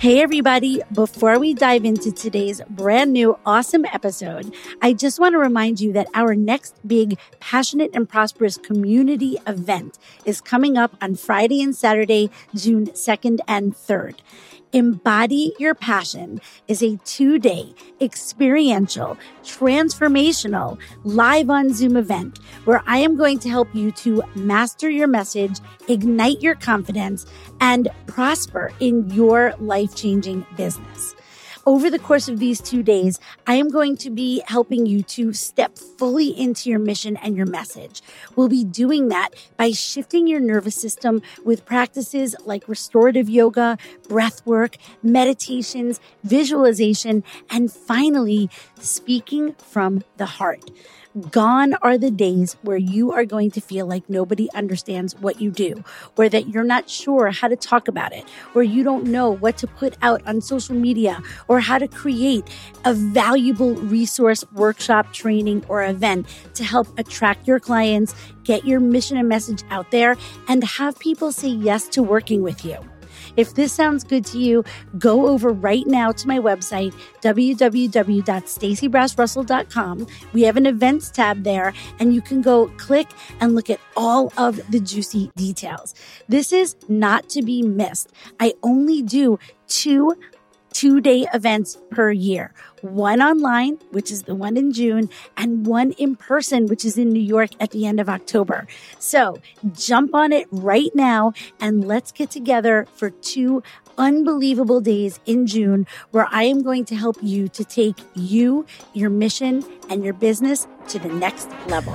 Hey, everybody. Before we dive into today's brand new awesome episode, I just want to remind you that our next big passionate and prosperous community event is coming up on Friday and Saturday, June 2nd and 3rd. Embody Your Passion is a two day experiential, transformational, live on Zoom event where I am going to help you to master your message, ignite your confidence, and prosper in your life changing business. Over the course of these two days, I am going to be helping you to step fully into your mission and your message. We'll be doing that by shifting your nervous system with practices like restorative yoga, breath work, meditations, visualization, and finally, speaking from the heart. Gone are the days where you are going to feel like nobody understands what you do, or that you're not sure how to talk about it, or you don't know what to put out on social media, or how to create a valuable resource, workshop, training, or event to help attract your clients, get your mission and message out there, and have people say yes to working with you. If this sounds good to you, go over right now to my website, www.stacybrassrussell.com. We have an events tab there, and you can go click and look at all of the juicy details. This is not to be missed. I only do two two day events per year one online, which is the one in June, and one in person, which is in New York at the end of October. So jump on it right now and let's get together for two unbelievable days in June where I am going to help you to take you, your mission, and your business to the next level.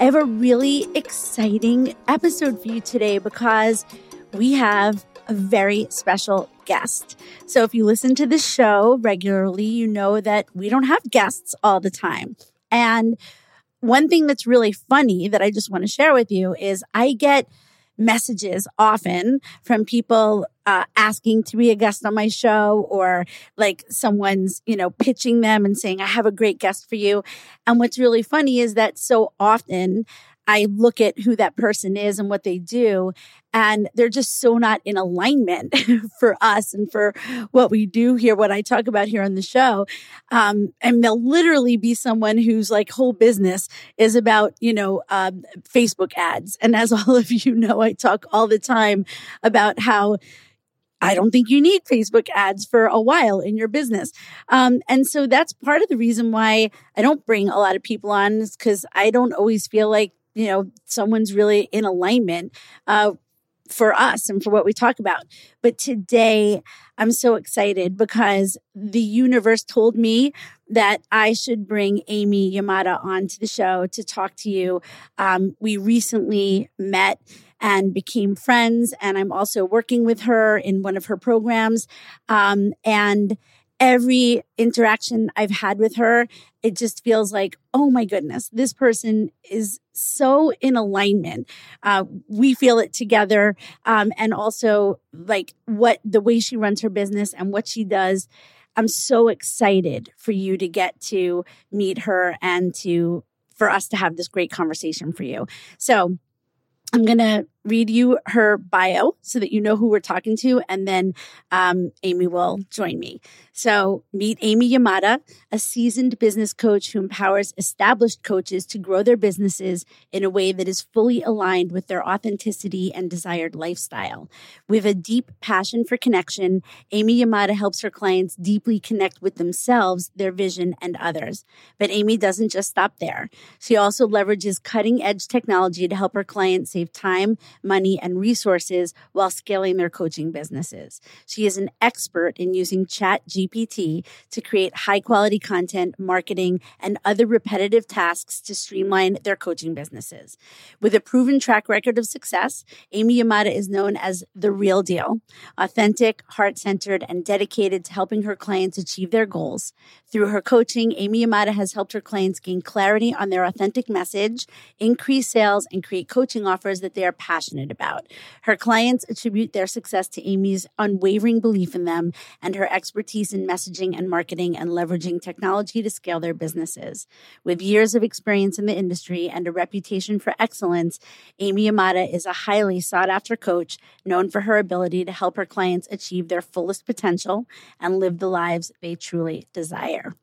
I have a really exciting episode for you today because we have a very special guest. So if you listen to the show regularly, you know that we don't have guests all the time. And one thing that's really funny that I just want to share with you is I get messages often from people uh, asking to be a guest on my show or like someone's, you know, pitching them and saying, I have a great guest for you. And what's really funny is that so often I look at who that person is and what they do, and they're just so not in alignment for us and for what we do here, what I talk about here on the show. Um, and they'll literally be someone whose like whole business is about, you know, um, Facebook ads. And as all of you know, I talk all the time about how I don't think you need Facebook ads for a while in your business. Um, and so that's part of the reason why I don't bring a lot of people on is because I don't always feel like you know, someone's really in alignment uh, for us and for what we talk about. But today, I'm so excited because the universe told me that I should bring Amy Yamada onto the show to talk to you. Um, we recently met and became friends, and I'm also working with her in one of her programs. Um, and every interaction I've had with her, it just feels like, oh my goodness, this person is so in alignment. Uh, we feel it together. Um, and also, like, what the way she runs her business and what she does. I'm so excited for you to get to meet her and to for us to have this great conversation for you. So, I'm going to read you her bio so that you know who we're talking to, and then um, Amy will join me. So, meet Amy Yamada, a seasoned business coach who empowers established coaches to grow their businesses in a way that is fully aligned with their authenticity and desired lifestyle. With a deep passion for connection, Amy Yamada helps her clients deeply connect with themselves, their vision, and others. But Amy doesn't just stop there. She also leverages cutting edge technology to help her clients save time, money, and resources while scaling their coaching businesses. She is an expert in using Chat GPT to create high quality content, marketing, and other repetitive tasks to streamline their coaching businesses. With a proven track record of success, Amy Yamada is known as the real deal, authentic, heart centered, and dedicated to helping her clients achieve their goals. Through her coaching, Amy Yamada has helped her clients gain clarity on their authentic message, increase sales, and create coaching offers that they are passionate about. Her clients attribute their success to Amy's unwavering belief in them and her expertise in messaging and marketing and leveraging technology to scale their businesses. With years of experience in the industry and a reputation for excellence, Amy Yamada is a highly sought after coach known for her ability to help her clients achieve their fullest potential and live the lives they truly desire.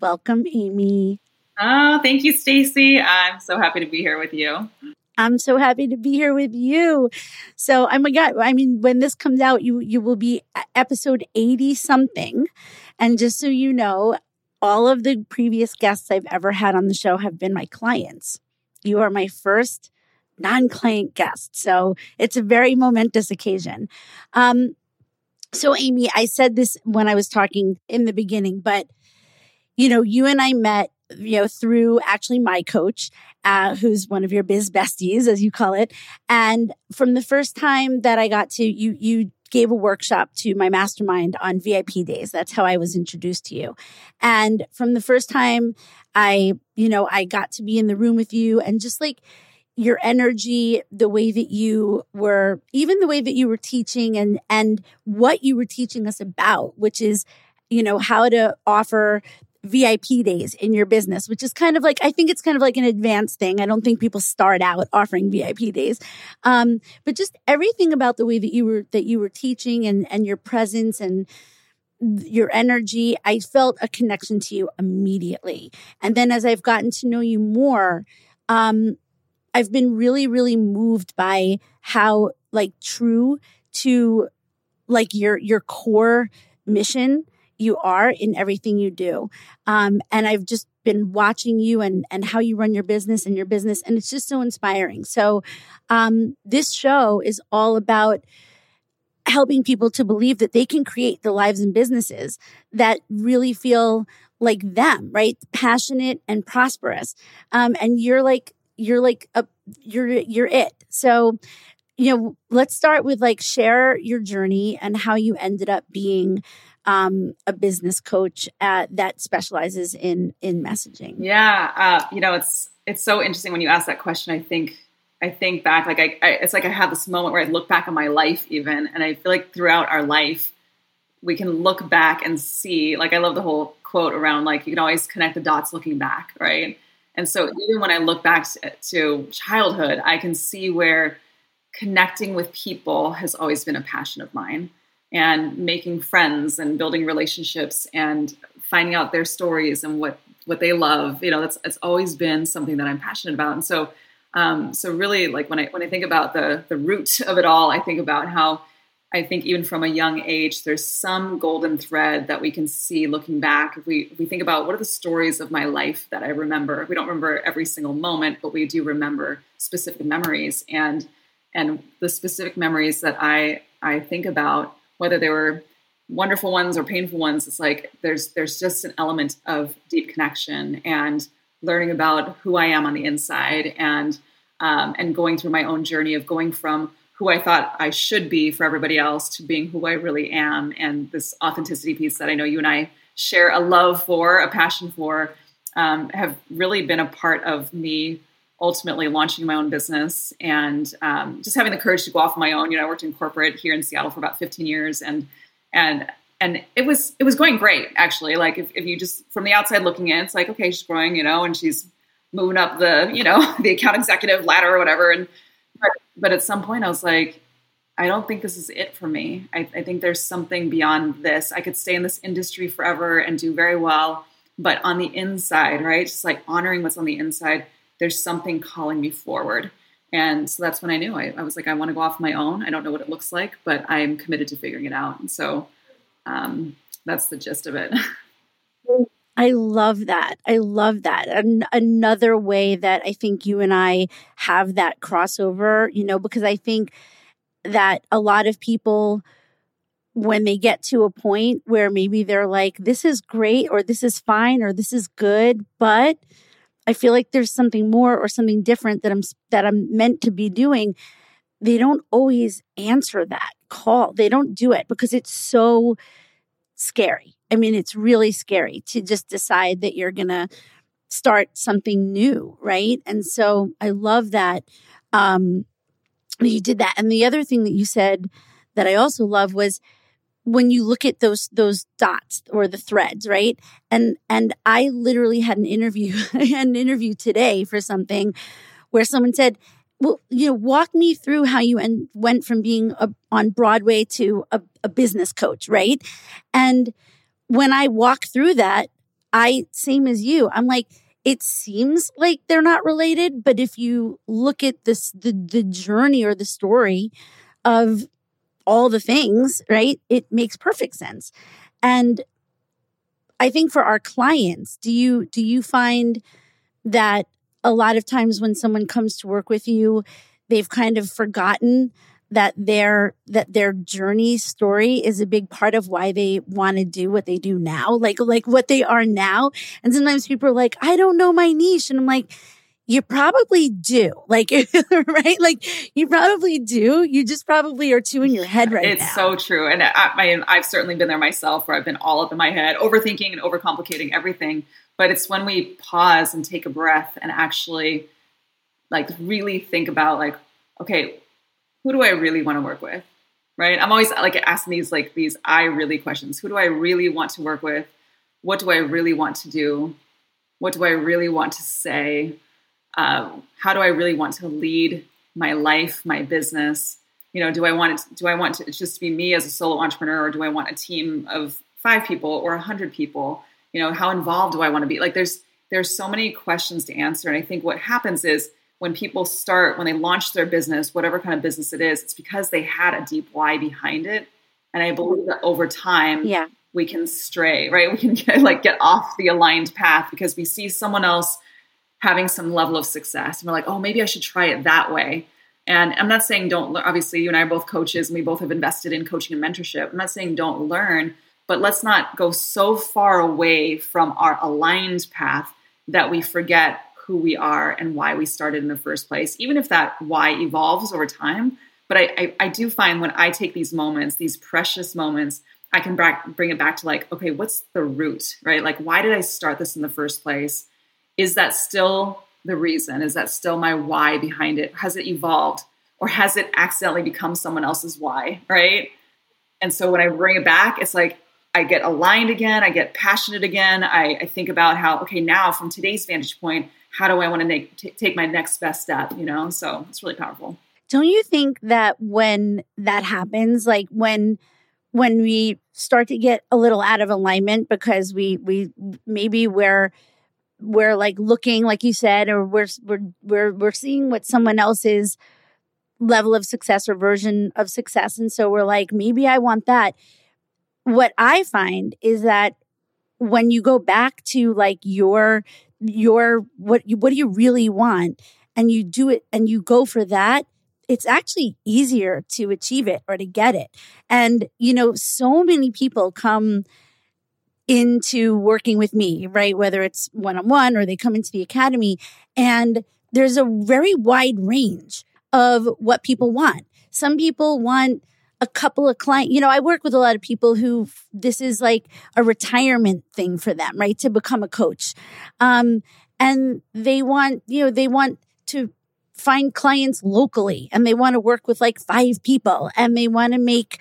Welcome, Amy. Oh, thank you, Stacy. I'm so happy to be here with you. I'm so happy to be here with you. So, oh my God, I mean, when this comes out, you you will be episode 80 something. And just so you know, all of the previous guests I've ever had on the show have been my clients. You are my first non-client guest. So it's a very momentous occasion. Um, so Amy, I said this when I was talking in the beginning, but you know, you and I met you know, through actually my coach, uh, who's one of your biz besties, as you call it. And from the first time that I got to you, you gave a workshop to my mastermind on VIP days. That's how I was introduced to you. And from the first time I, you know, I got to be in the room with you and just like, your energy, the way that you were, even the way that you were teaching and, and what you were teaching us about, which is, you know, how to offer VIP days in your business, which is kind of like, I think it's kind of like an advanced thing. I don't think people start out offering VIP days. Um, but just everything about the way that you were, that you were teaching and, and your presence and, your energy, I felt a connection to you immediately. And then as I've gotten to know you more, um, I've been really, really moved by how like true to like your, your core mission you are in everything you do. Um, and I've just been watching you and, and how you run your business and your business. And it's just so inspiring. So, um, this show is all about helping people to believe that they can create the lives and businesses that really feel like them, right? Passionate and prosperous. Um, and you're like, you're like a, you're, you're it. So, you know, let's start with like share your journey and how you ended up being um, a business coach at, that specializes in in messaging? Yeah, uh, you know, it's it's so interesting when you ask that question. I think I think back, like I, I, it's like I have this moment where I look back on my life, even, and I feel like throughout our life, we can look back and see. Like I love the whole quote around like you can always connect the dots looking back, right? And so even when I look back to childhood, I can see where connecting with people has always been a passion of mine and making friends and building relationships and finding out their stories and what what they love you know that's it's always been something that i'm passionate about. And so um, so really like when i when i think about the the root of it all i think about how i think even from a young age there's some golden thread that we can see looking back. If we if we think about what are the stories of my life that i remember we don't remember every single moment but we do remember specific memories. And and the specific memories that i i think about whether they were wonderful ones or painful ones it's like there's there's just an element of deep connection and learning about who i am on the inside and um, and going through my own journey of going from who i thought i should be for everybody else to being who i really am and this authenticity piece that i know you and i share a love for a passion for um, have really been a part of me ultimately launching my own business and um, just having the courage to go off on my own. You know, I worked in corporate here in Seattle for about 15 years, and and and it was it was going great actually. Like if, if you just from the outside looking in, it's like okay, she's growing, you know, and she's moving up the you know the account executive ladder or whatever, and But, but at some point, I was like, I don't think this is it for me. I, I think there's something beyond this. I could stay in this industry forever and do very well, but on the inside, right? Just like honoring what's on the inside, there's something calling me forward. And so that's when I knew I, I was like, I want to go off my own. I don't know what it looks like, but I'm committed to figuring it out. And so um, that's the gist of it. I love that. I love that. An- another way that I think you and I have that crossover, you know, because I think that a lot of people, when they get to a point where maybe they're like, this is great, or this is fine, or this is good, but I feel like there's something more or something different that I'm that I'm meant to be doing. They don't always answer that call. They don't do it because it's so scary. I mean, it's really scary to just decide that you're going to start something new, right? And so I love that um you did that. And the other thing that you said that I also love was when you look at those those dots or the threads right? And and i literally had an interview an interview today for something where someone said well you know walk me through how you en- went from being a, on broadway to a, a business coach right? And when i walk through that i same as you i'm like it seems like they're not related but if you look at this the the journey or the story of all the things, right? It makes perfect sense. And I think for our clients, do you do you find that a lot of times when someone comes to work with you, they've kind of forgotten that their that their journey story is a big part of why they want to do what they do now like like what they are now and sometimes people are like i don't know my niche and i'm like you probably do. Like, right? Like, you probably do. You just probably are too in your head right it's now. It's so true. And I, I, I've certainly been there myself where I've been all up in my head, overthinking and overcomplicating everything. But it's when we pause and take a breath and actually, like, really think about, like, okay, who do I really want to work with? Right? I'm always like asking these, like, these I really questions. Who do I really want to work with? What do I really want to do? What do I really want to say? Um, how do I really want to lead my life, my business? You know, do I want it? Do I want to just be me as a solo entrepreneur, or do I want a team of five people or a hundred people? You know, how involved do I want to be? Like, there's there's so many questions to answer, and I think what happens is when people start when they launch their business, whatever kind of business it is, it's because they had a deep why behind it, and I believe that over time, yeah, we can stray, right? We can get, like get off the aligned path because we see someone else having some level of success. And we're like, oh, maybe I should try it that way. And I'm not saying don't, obviously, you and I are both coaches and we both have invested in coaching and mentorship. I'm not saying don't learn, but let's not go so far away from our aligned path that we forget who we are and why we started in the first place, even if that why evolves over time. But I, I, I do find when I take these moments, these precious moments, I can bring it back to like, okay, what's the root, right? Like, why did I start this in the first place? Is that still the reason? Is that still my why behind it? Has it evolved or has it accidentally become someone else's why? Right. And so when I bring it back, it's like I get aligned again, I get passionate again. I, I think about how, okay, now from today's vantage point, how do I want to make, t- take my next best step? You know, so it's really powerful. Don't you think that when that happens, like when, when we start to get a little out of alignment because we, we maybe we're, we're like looking like you said or we're we're we're we're seeing what someone else's level of success or version of success and so we're like maybe I want that. What I find is that when you go back to like your your what you what do you really want and you do it and you go for that it's actually easier to achieve it or to get it. And you know so many people come into working with me, right? Whether it's one on one or they come into the academy. And there's a very wide range of what people want. Some people want a couple of clients. You know, I work with a lot of people who this is like a retirement thing for them, right? To become a coach. Um, and they want, you know, they want to find clients locally and they want to work with like five people and they want to make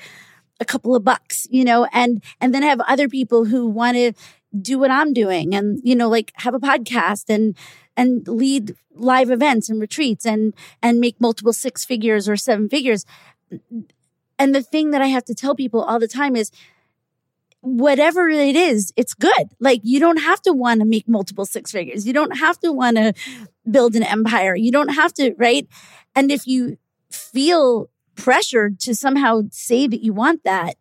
a couple of bucks, you know, and, and then have other people who want to do what I'm doing and, you know, like have a podcast and, and lead live events and retreats and, and make multiple six figures or seven figures. And the thing that I have to tell people all the time is whatever it is, it's good. Like you don't have to want to make multiple six figures. You don't have to want to build an empire. You don't have to, right? And if you feel pressured to somehow say that you want that,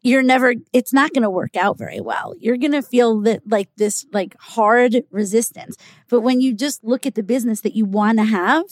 you're never, it's not going to work out very well. You're going to feel that like this, like hard resistance. But when you just look at the business that you want to have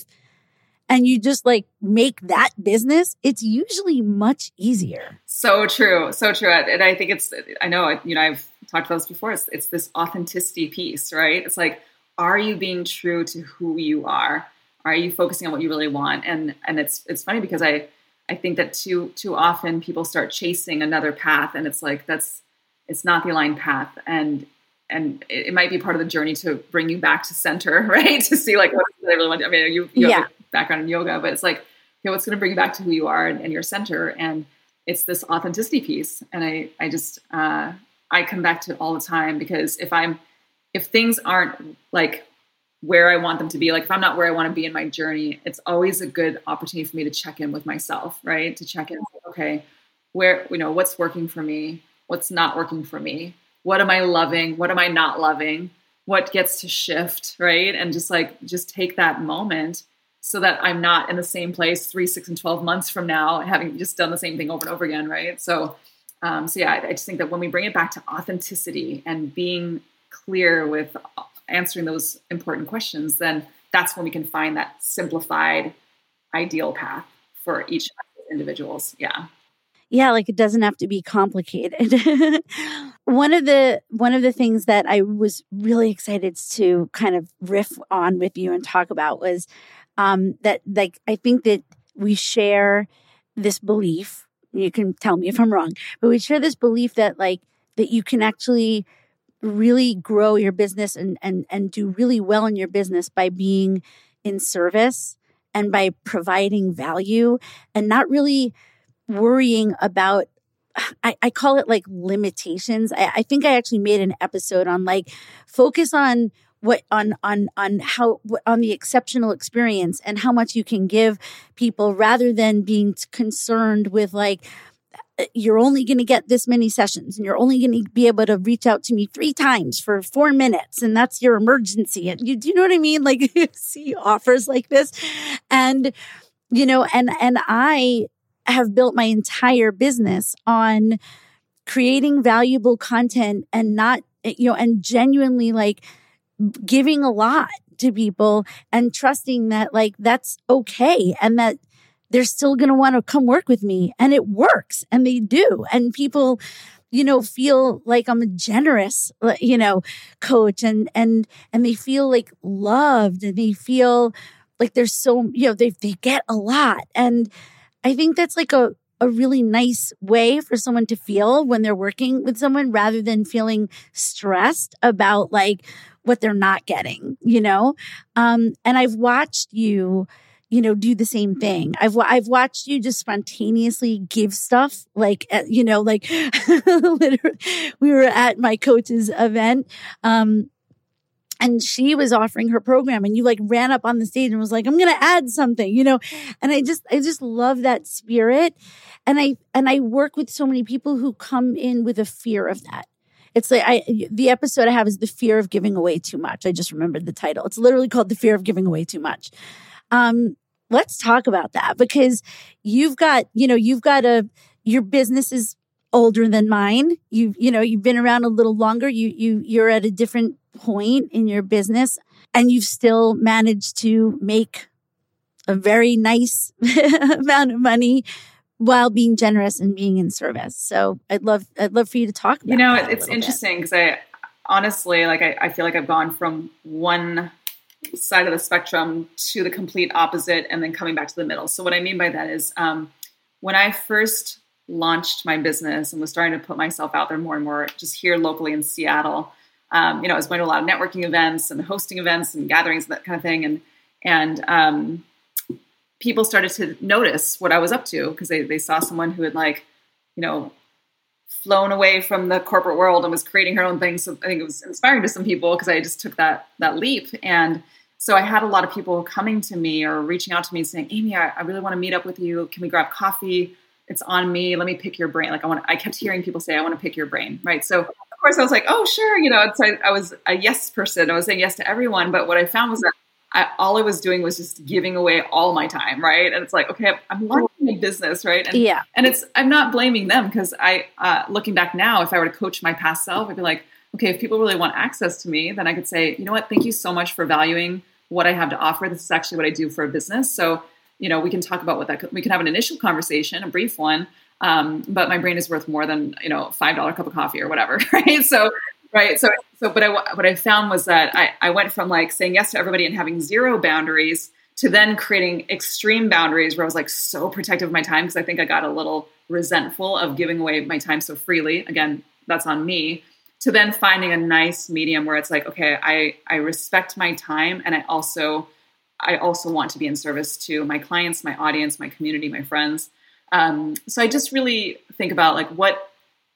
and you just like make that business, it's usually much easier. So true. So true. And I think it's, I know, you know, I've talked about this before. It's, it's this authenticity piece, right? It's like, are you being true to who you are? Are you focusing on what you really want? And, and it's, it's funny because I, I think that too too often people start chasing another path, and it's like that's it's not the aligned path, and and it, it might be part of the journey to bring you back to center, right? to see like what I really want. to, I mean, you, you yeah. have a background in yoga, but it's like you know what's going to bring you back to who you are and, and, your center, and it's this authenticity piece. And I I just uh, I come back to it all the time because if I'm if things aren't like where I want them to be. Like if I'm not where I want to be in my journey, it's always a good opportunity for me to check in with myself, right? To check in, okay, where, you know, what's working for me? What's not working for me? What am I loving? What am I not loving? What gets to shift, right? And just like, just take that moment so that I'm not in the same place three, six, and 12 months from now, having just done the same thing over and over again, right? So, um, so yeah, I, I just think that when we bring it back to authenticity and being clear with answering those important questions, then that's when we can find that simplified ideal path for each individuals. Yeah. Yeah, like it doesn't have to be complicated. one of the one of the things that I was really excited to kind of riff on with you and talk about was um, that like I think that we share this belief. You can tell me if I'm wrong, but we share this belief that like that you can actually really grow your business and and and do really well in your business by being in service and by providing value and not really worrying about I, I call it like limitations. I, I think I actually made an episode on like focus on what on on on how on the exceptional experience and how much you can give people rather than being concerned with like you're only going to get this many sessions and you're only going to be able to reach out to me three times for four minutes and that's your emergency and you do you know what i mean? Like you see offers like this and you know and and i have built my entire business on creating valuable content and not you know and genuinely like giving a lot to people and trusting that like that's okay and that they're still going to want to come work with me. And it works and they do. And people, you know, feel like I'm a generous, you know, coach and, and, and they feel like loved and they feel like there's so, you know, they, they get a lot. And I think that's like a, a really nice way for someone to feel when they're working with someone rather than feeling stressed about like what they're not getting, you know? Um, and I've watched you, you know, do the same thing. I've I've watched you just spontaneously give stuff, like uh, you know, like literally, we were at my coach's event, um, and she was offering her program, and you like ran up on the stage and was like, "I'm going to add something," you know, and I just I just love that spirit, and I and I work with so many people who come in with a fear of that. It's like I the episode I have is the fear of giving away too much. I just remembered the title. It's literally called the fear of giving away too much. Um, let's talk about that because you've got, you know, you've got a, your business is older than mine. You, you know, you've been around a little longer. You, you, you're at a different point in your business and you've still managed to make a very nice amount of money while being generous and being in service. So I'd love, I'd love for you to talk about You know, it's interesting because I honestly, like, I, I feel like I've gone from one side of the spectrum to the complete opposite and then coming back to the middle. So, what I mean by that is um, when I first launched my business and was starting to put myself out there more and more, just here locally in Seattle, um, you know, I was going to a lot of networking events and hosting events and gatherings and that kind of thing. And, and, um, people started to notice what I was up to because they, they saw someone who had like, you know, flown away from the corporate world and was creating her own thing. So I think it was inspiring to some people because I just took that that leap. And so I had a lot of people coming to me or reaching out to me saying, Amy, I, I really want to meet up with you. Can we grab coffee? It's on me. Let me pick your brain. Like I want I kept hearing people say, I want to pick your brain. Right. So of course I was like, oh sure, you know, it's I, I was a yes person. I was saying yes to everyone. But what I found was that I, all I was doing was just giving away all my time, right? And it's like, okay, I'm learning my business, right? And, yeah. And it's I'm not blaming them because I, uh, looking back now, if I were to coach my past self, I'd be like, okay, if people really want access to me, then I could say, you know what? Thank you so much for valuing what I have to offer. This is actually what I do for a business. So, you know, we can talk about what that. We can have an initial conversation, a brief one. Um, but my brain is worth more than you know five dollar cup of coffee or whatever, right? So right so so but i what i found was that I, I went from like saying yes to everybody and having zero boundaries to then creating extreme boundaries where i was like so protective of my time because i think i got a little resentful of giving away my time so freely. Again that's on me. To then finding a nice medium where it's like okay i i respect my time and i also i also want to be in service to my clients my audience my community my friends. Um, so i just really think about like what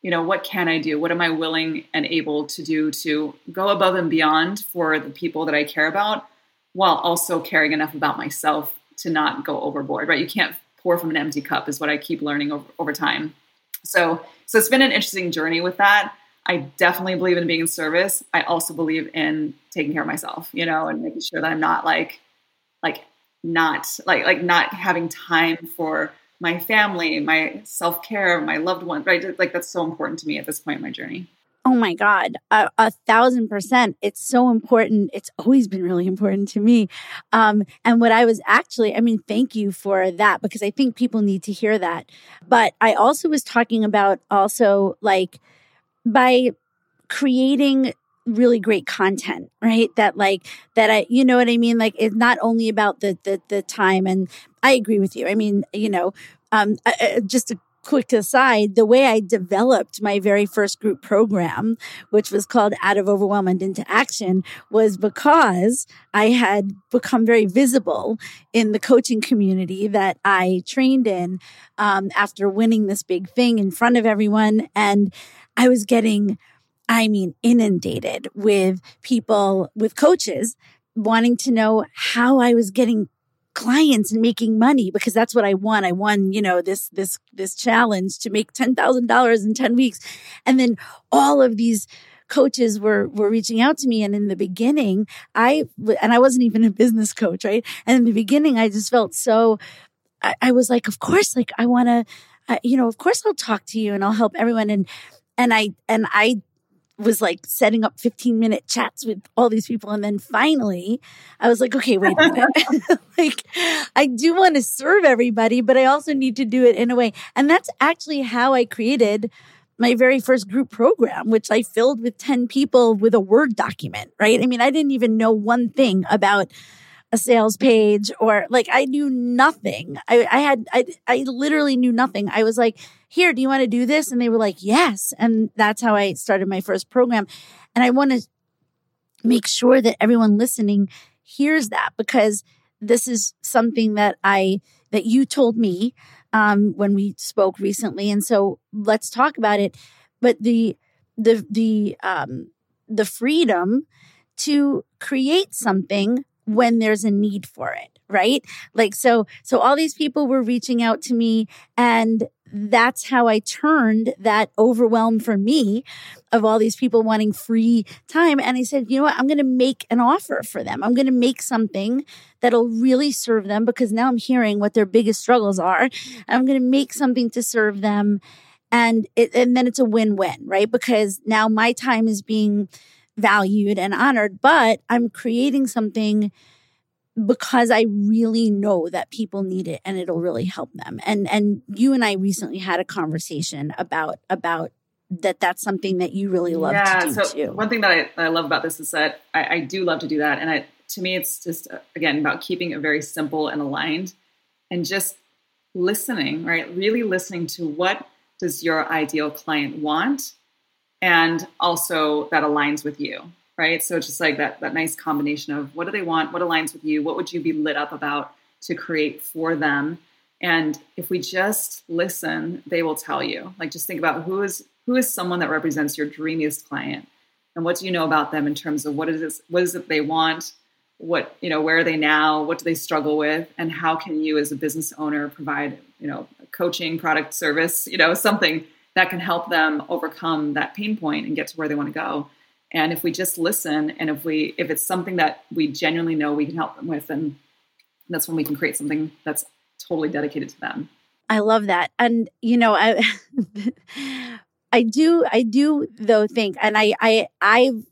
you know, what can I do? What am I willing and able to do to go above and beyond for the people that I care about while also caring enough about myself to not go overboard, right? You can't pour from an empty cup is what I keep learning over, over time. So, so it's been an interesting journey with that. I definitely believe in being in service. I also believe in taking care of myself, you know, and making sure that I'm not like, like not like, like not having time for my family, my self care, my loved ones, right? Like that's so important to me at this point in my journey. Oh my God, a, a, thousand percent. It's so important. It's always been really important to me. Um, and what I was actually, I mean, thank you for that because I think people need to hear that. But I also was talking about also like by creating really great content right that like that i you know what i mean like it's not only about the the, the time and i agree with you. I mean you know um uh, just a quick aside the way i developed my very first group program which was called out of overwhelm and into action was because i had become very visible in the coaching community that i trained in um, after winning this big thing in front of everyone. And i was getting I mean, inundated with people, with coaches wanting to know how I was getting clients and making money because that's what I won. I won, you know, this, this, this challenge to make $10,000 in 10 weeks. And then all of these coaches were, were reaching out to me. And in the beginning, I, and I wasn't even a business coach, right? And in the beginning, I just felt so, I, I was like, of course, like I want to, you know, of course I'll talk to you and I'll help everyone. And, and I, and I was like setting up 15 minute chats with all these people. And then finally, I was like, okay, wait a minute. like, I do want to serve everybody, but I also need to do it in a way. And that's actually how I created my very first group program, which I filled with 10 people with a Word document, right? I mean, I didn't even know one thing about a sales page or like I knew nothing. I, I had, I, I literally knew nothing. I was like, here, do you want to do this? And they were like, yes. And that's how I started my first program. And I want to make sure that everyone listening hears that because this is something that I, that you told me um, when we spoke recently. And so let's talk about it. But the, the, the, um, the freedom to create something when there's a need for it, right? Like, so, so all these people were reaching out to me and that's how I turned that overwhelm for me of all these people wanting free time. And I said, you know what? I'm going to make an offer for them. I'm going to make something that'll really serve them because now I'm hearing what their biggest struggles are. I'm going to make something to serve them. And it, and then it's a win-win, right? Because now my time is being valued and honored, but I'm creating something because I really know that people need it and it'll really help them. And and you and I recently had a conversation about about that that's something that you really love yeah, to do so too. One thing that I, that I love about this is that I, I do love to do that. And I, to me, it's just, again, about keeping it very simple and aligned and just listening, right? Really listening to what does your ideal client want and also that aligns with you right? So it's just like that that nice combination of what do they want what aligns with you what would you be lit up about to create for them? And if we just listen, they will tell you. Like just think about who is who is someone that represents your dreamiest client? And what do you know about them in terms of what is this, what is it they want? What you know where are they now? What do they struggle with? And how can you as a business owner provide you know coaching product service you know something that can help them overcome that pain point and get to where they want to go. And if we just listen and if we if it's something that we genuinely know we can help them with then that's when we can create something that's totally dedicated to them. I love that. And you know i i do i do though think and i i i've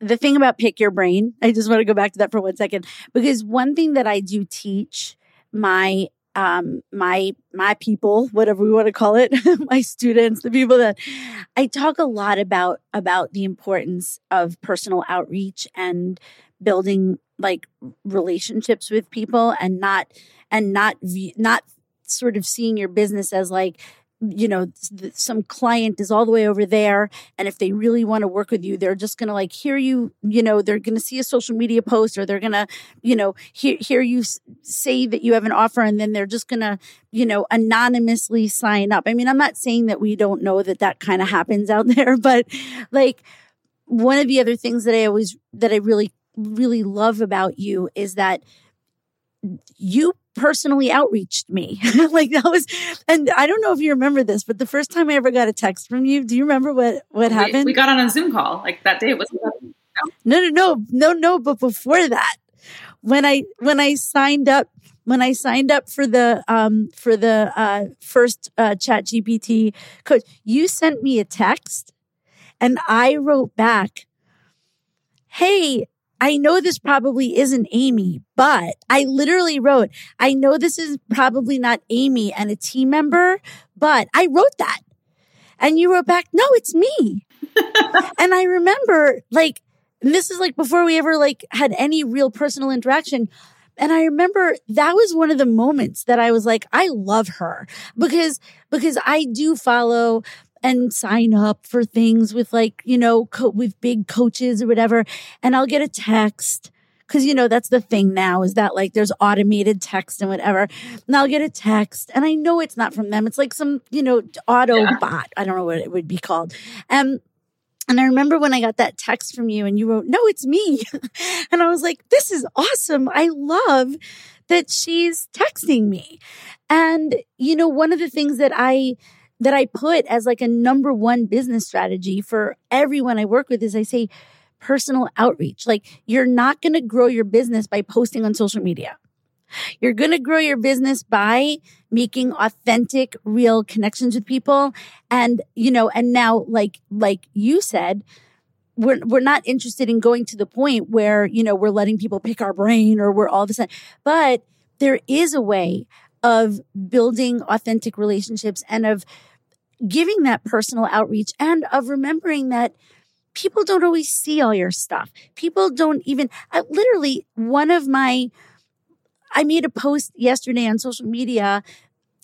the thing about pick your brain, I just want to go back to that for one second because one thing that I do teach my um my my people whatever we want to call it my students the people that i talk a lot about about the importance of personal outreach and building like relationships with people and not and not not sort of seeing your business as like you know some client is all the way over there and if they really want to work with you they're just going to like hear you you know they're going to see a social media post or they're going to you know hear, hear you say that you have an offer and then they're just going to you know anonymously sign up. I mean i'm not saying that we don't know that that kind of happens out there but like one of the other things that i always that i really really love about you is that you personally outreached me. like that was, and I don't know if you remember this, but the first time I ever got a text from you, do you remember what what we, happened? We got on a Zoom call like that day. It was no, no, no, no, no. But before that, when I when I signed up when I signed up for the um for the uh first uh chat GPT coach, you sent me a text and I wrote back, Hey, I know this probably isn't Amy, but I literally wrote, I know this is probably not Amy and a team member, but I wrote that. And you wrote back, no, it's me. and I remember like, this is like before we ever like had any real personal interaction. And I remember that was one of the moments that I was like, I love her because, because I do follow and sign up for things with like, you know, co- with big coaches or whatever. And I'll get a text. Cause you know, that's the thing now is that like there's automated text and whatever. And I'll get a text and I know it's not from them. It's like some, you know, auto yeah. bot. I don't know what it would be called. Um, and I remember when I got that text from you and you wrote, no, it's me. and I was like, this is awesome. I love that she's texting me. And, you know, one of the things that I, that I put as like a number one business strategy for everyone I work with is I say personal outreach. Like you're not going to grow your business by posting on social media. You're going to grow your business by making authentic, real connections with people. And, you know, and now like, like you said, we're, we're not interested in going to the point where, you know, we're letting people pick our brain or we're all of a sudden, but there is a way of building authentic relationships and of giving that personal outreach and of remembering that people don't always see all your stuff. People don't even, I, literally, one of my, I made a post yesterday on social media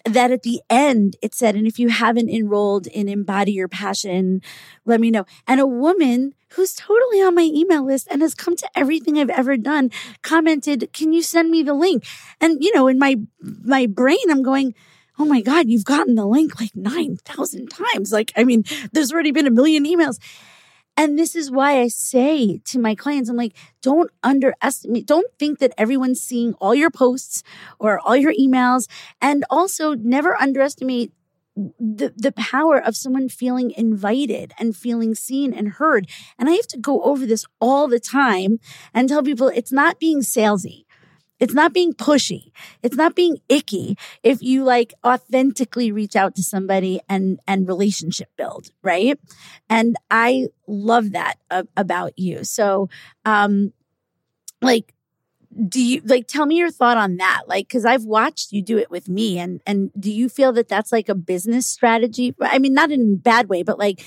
that at the end it said, and if you haven't enrolled in Embody Your Passion, let me know. And a woman who's totally on my email list and has come to everything I've ever done commented, can you send me the link? And, you know, in my, my brain, I'm going, oh my God, you've gotten the link like 9,000 times. Like, I mean, there's already been a million emails. And this is why I say to my clients, I'm like, don't underestimate, don't think that everyone's seeing all your posts or all your emails. And also never underestimate the, the power of someone feeling invited and feeling seen and heard. And I have to go over this all the time and tell people it's not being salesy. It's not being pushy. It's not being icky if you like authentically reach out to somebody and, and relationship build, right? And I love that uh, about you. So, um, like, do you like tell me your thought on that like because i've watched you do it with me and and do you feel that that's like a business strategy i mean not in a bad way but like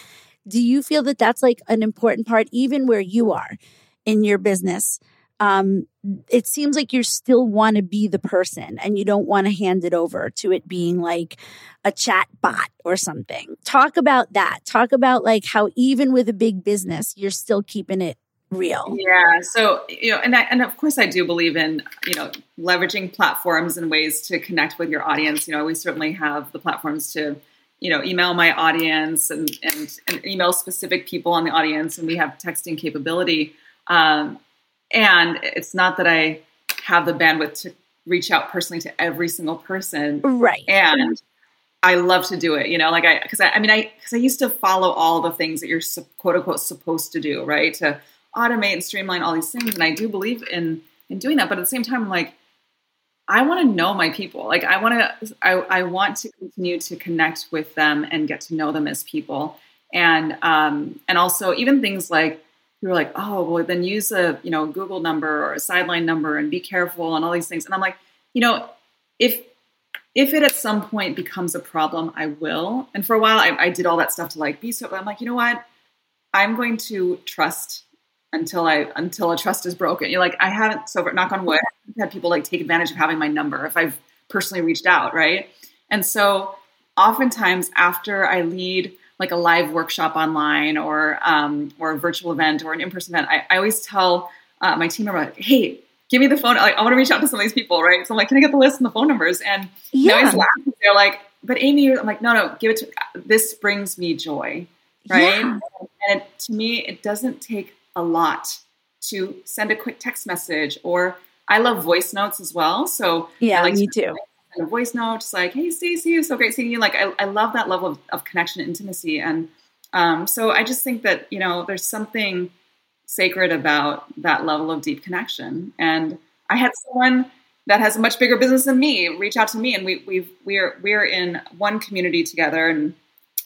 do you feel that that's like an important part even where you are in your business um, it seems like you still want to be the person and you don't want to hand it over to it being like a chat bot or something. Talk about that. Talk about like how even with a big business, you're still keeping it real. Yeah. So, you know, and I, and of course I do believe in, you know, leveraging platforms and ways to connect with your audience. You know, we certainly have the platforms to, you know, email my audience and, and, and email specific people on the audience and we have texting capability. Um, and it's not that I have the bandwidth to reach out personally to every single person. Right. And I love to do it, you know, like I, cause I, I mean, I, cause I used to follow all the things that you're quote unquote supposed to do, right? To automate and streamline all these things. And I do believe in, in doing that. But at the same time, I'm like, I want to know my people. Like I want to, I, I want to continue to connect with them and get to know them as people. And, um, and also even things like, are like, oh, well, then use a, you know, Google number or a sideline number and be careful and all these things. And I'm like, you know, if if it at some point becomes a problem, I will. And for a while, I, I did all that stuff to like be so. But I'm like, you know what? I'm going to trust until I until a trust is broken. You're like, I haven't. So knock on wood, I've had people like take advantage of having my number if I've personally reached out, right? And so oftentimes after I lead like a live workshop online or um, or a virtual event or an in person event, I, I always tell uh, my team member, hey, give me the phone. Like, I want to reach out to some of these people, right? So I'm like, can I get the list and the phone numbers? And yeah. they always laugh. They're like, but Amy, I'm like, no, no, give it to. This brings me joy, right? Yeah. And it, to me, it doesn't take a lot to send a quick text message or I love voice notes as well. So yeah, like me too. A voice note, just like, hey, Stacy, it's so great seeing you. Like, I, I love that level of, of connection intimacy. And um, so I just think that, you know, there's something sacred about that level of deep connection. And I had someone that has a much bigger business than me reach out to me, and we we've we're we're in one community together, and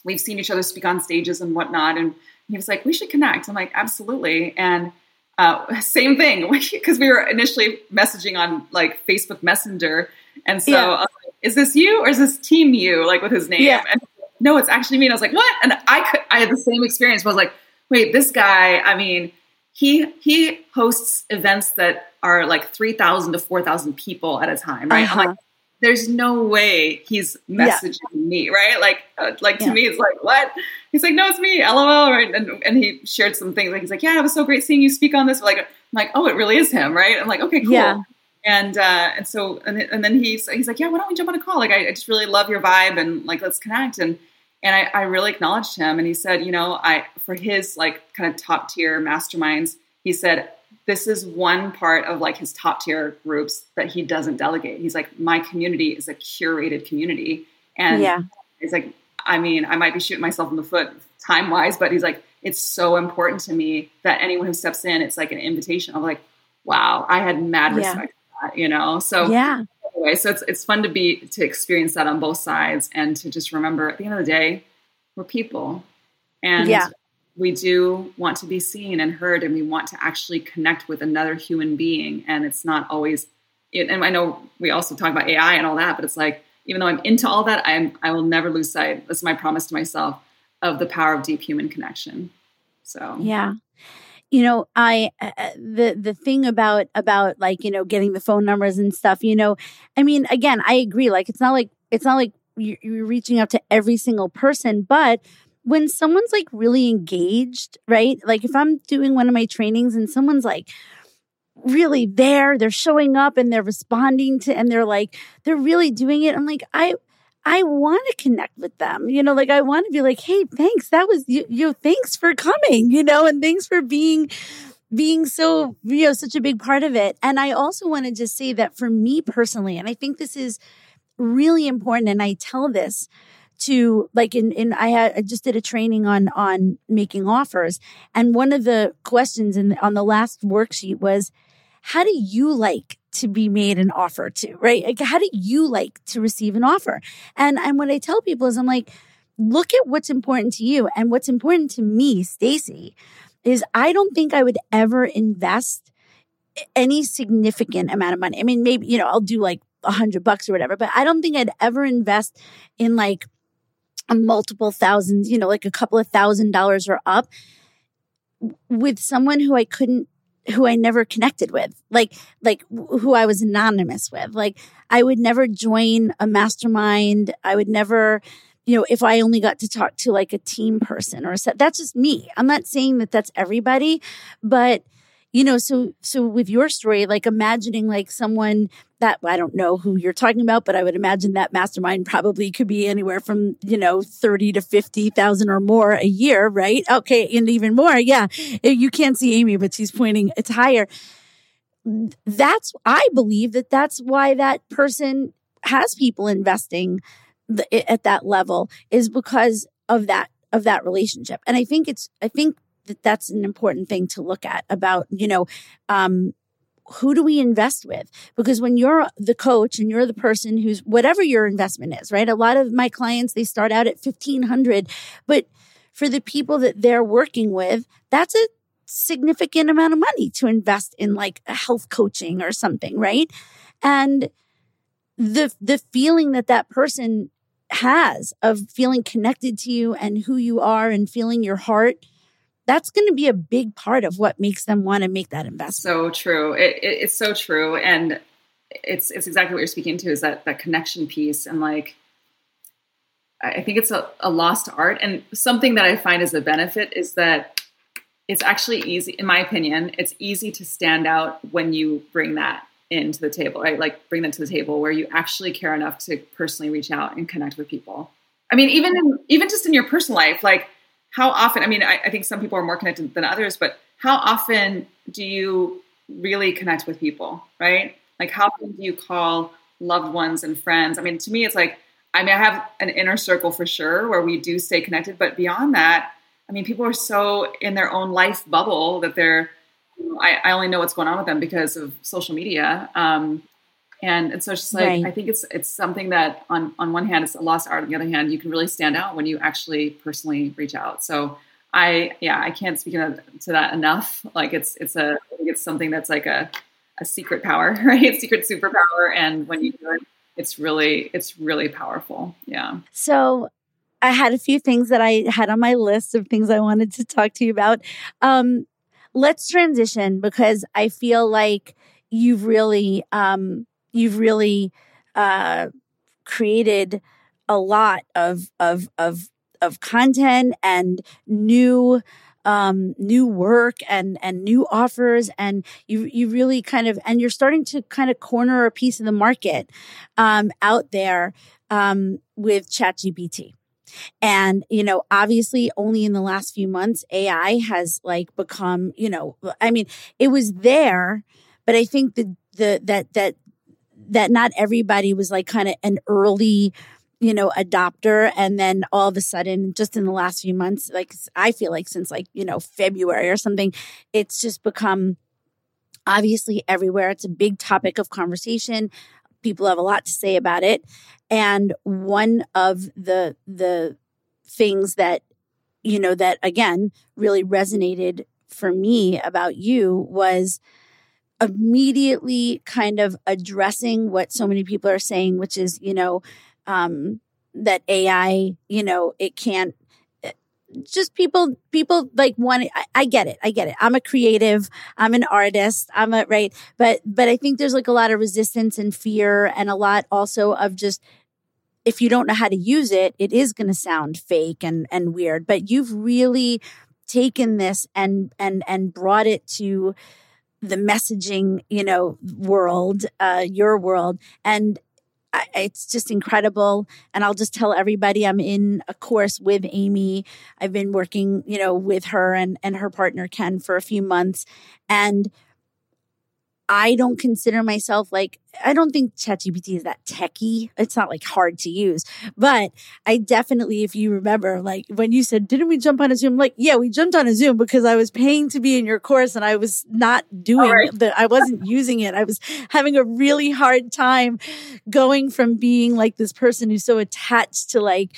we've seen each other speak on stages and whatnot. And he was like, "We should connect." I'm like, "Absolutely." And uh, same thing because we were initially messaging on like Facebook Messenger, and so yeah. like, is this you or is this Team You? Like with his name, yeah. and no, it's actually me. And I was like, "What?" And I could I had the same experience. I was like, "Wait, this guy." I mean he he hosts events that are like 3000 to 4000 people at a time right uh-huh. like there's no way he's messaging yeah. me right like uh, like to yeah. me it's like what he's like no it's me lol right and, and he shared some things like he's like yeah it was so great seeing you speak on this like I'm like oh it really is him right i'm like okay cool yeah. And uh and so and, and then he's he's like yeah why don't we jump on a call? Like I, I just really love your vibe and like let's connect. And and I, I really acknowledged him and he said you know i for his like kind of top tier masterminds he said this is one part of like his top tier groups that he doesn't delegate. He's like my community is a curated community. And yeah. he's like i mean i might be shooting myself in the foot time wise but he's like it's so important to me that anyone who steps in it's like an invitation. I'm like wow i had mad respect yeah. That you know so yeah anyway, so it's it's fun to be to experience that on both sides and to just remember at the end of the day, we're people. And yeah. we do want to be seen and heard and we want to actually connect with another human being. And it's not always and I know we also talk about AI and all that, but it's like even though I'm into all that, I'm I will never lose sight. That's my promise to myself of the power of deep human connection. So yeah, you know i uh, uh, the the thing about about like you know getting the phone numbers and stuff you know i mean again i agree like it's not like it's not like you're, you're reaching out to every single person but when someone's like really engaged right? Like if i'm doing one of my trainings and someone's like really there they're showing up and they're responding to and they're like they're really doing it i'm like i I want to connect with them. You know, like I want to be like, hey, thanks. That was you, you thanks for coming, you know, and thanks for being being so, you know, such a big part of it. And I also want to just say that for me personally, and I think this is really important, and I tell this to like in in I had I just did a training on on making offers, and one of the questions in on the last worksheet was, how do you like to be made an offer to, right? Like, how do you like to receive an offer? And, and what I tell people is I'm like, look at what's important to you. And what's important to me, Stacy, is I don't think I would ever invest any significant amount of money. I mean, maybe, you know, I'll do like a hundred bucks or whatever, but I don't think I'd ever invest in like a multiple thousands, you know, like a couple of thousand dollars or up with someone who I couldn't who I never connected with, like, like who I was anonymous with. Like, I would never join a mastermind. I would never you know, if I only got to talk to like a team person or a set, that's just me. I'm not saying that that's everybody, but you know, so so with your story, like imagining like someone that I don't know who you're talking about, but I would imagine that mastermind probably could be anywhere from, you know, 30 to 50,000 or more a year, right? Okay. And even more. Yeah. Eh, you can't see Amy, but she's pointing, it's higher. That's, I believe that that's why that person has people investing at that level is because of that, of that relationship. And I think it's, I think that that's an important thing to look at about, you know, um, who do we invest with? Because when you're the coach and you're the person who's whatever your investment is, right? A lot of my clients, they start out at 1500, but for the people that they're working with, that's a significant amount of money to invest in like a health coaching or something, right? And the, the feeling that that person has of feeling connected to you and who you are and feeling your heart that's going to be a big part of what makes them want to make that investment. So true. It, it, it's so true. And it's, it's exactly what you're speaking to is that, that connection piece. And like, I think it's a, a lost art. And something that I find as a benefit is that it's actually easy, in my opinion, it's easy to stand out when you bring that into the table, right? Like bring that to the table where you actually care enough to personally reach out and connect with people. I mean, even in, even just in your personal life, like how often, I mean, I, I think some people are more connected than others, but how often do you really connect with people, right? Like, how often do you call loved ones and friends? I mean, to me, it's like, I mean, I have an inner circle for sure where we do stay connected, but beyond that, I mean, people are so in their own life bubble that they're, I, I only know what's going on with them because of social media. Um, and, and so it's just like right. I think it's it's something that on on one hand it's a lost art, on the other hand you can really stand out when you actually personally reach out. So I yeah I can't speak to that enough. Like it's it's a it's something that's like a a secret power, right? Secret superpower, and when you do it, it's really it's really powerful. Yeah. So I had a few things that I had on my list of things I wanted to talk to you about. Um, let's transition because I feel like you've really um, you've really uh, created a lot of of of of content and new um, new work and and new offers and you you really kind of and you're starting to kind of corner a piece of the market um, out there um, with ChatGPT. And, you know, obviously only in the last few months, AI has like become, you know, I mean, it was there, but I think the, the, that, that that not everybody was like kind of an early you know adopter. And then all of a sudden just in the last few months like i feel like since like you know february or something it's just become obviously everywhere. It's a big topic of conversation. People have a lot to say about it. And one of the the things that you know that again really resonated for me about you was immediately kind of addressing what so many people are saying, which is, you know, um, that AI, you know, it can't eh, just people people like want I, I, get it. I get it. I'm a creative. I'm an artist. I'm a right? But but i think there's like a lot of resistance and fear and a lot also of just if you don't know how to use it it is going to sound fake and and weird. But you've really taken this and and and brought it to the messaging, you know, world, uh, your world. And I, it's just incredible. And I'll just tell everybody I'm in a course with Amy. I've been working, you know, with her and, and her partner Ken for a few months. And I don't consider myself like, I don't think ChatGPT is that techy. It's not like hard to use, but I definitely, if you remember, like when you said, didn't we jump on a Zoom? Like, yeah, we jumped on a Zoom because I was paying to be in your course and I was not doing right. the, I wasn't using it. I was having a really hard time going from being like this person who's so attached to like,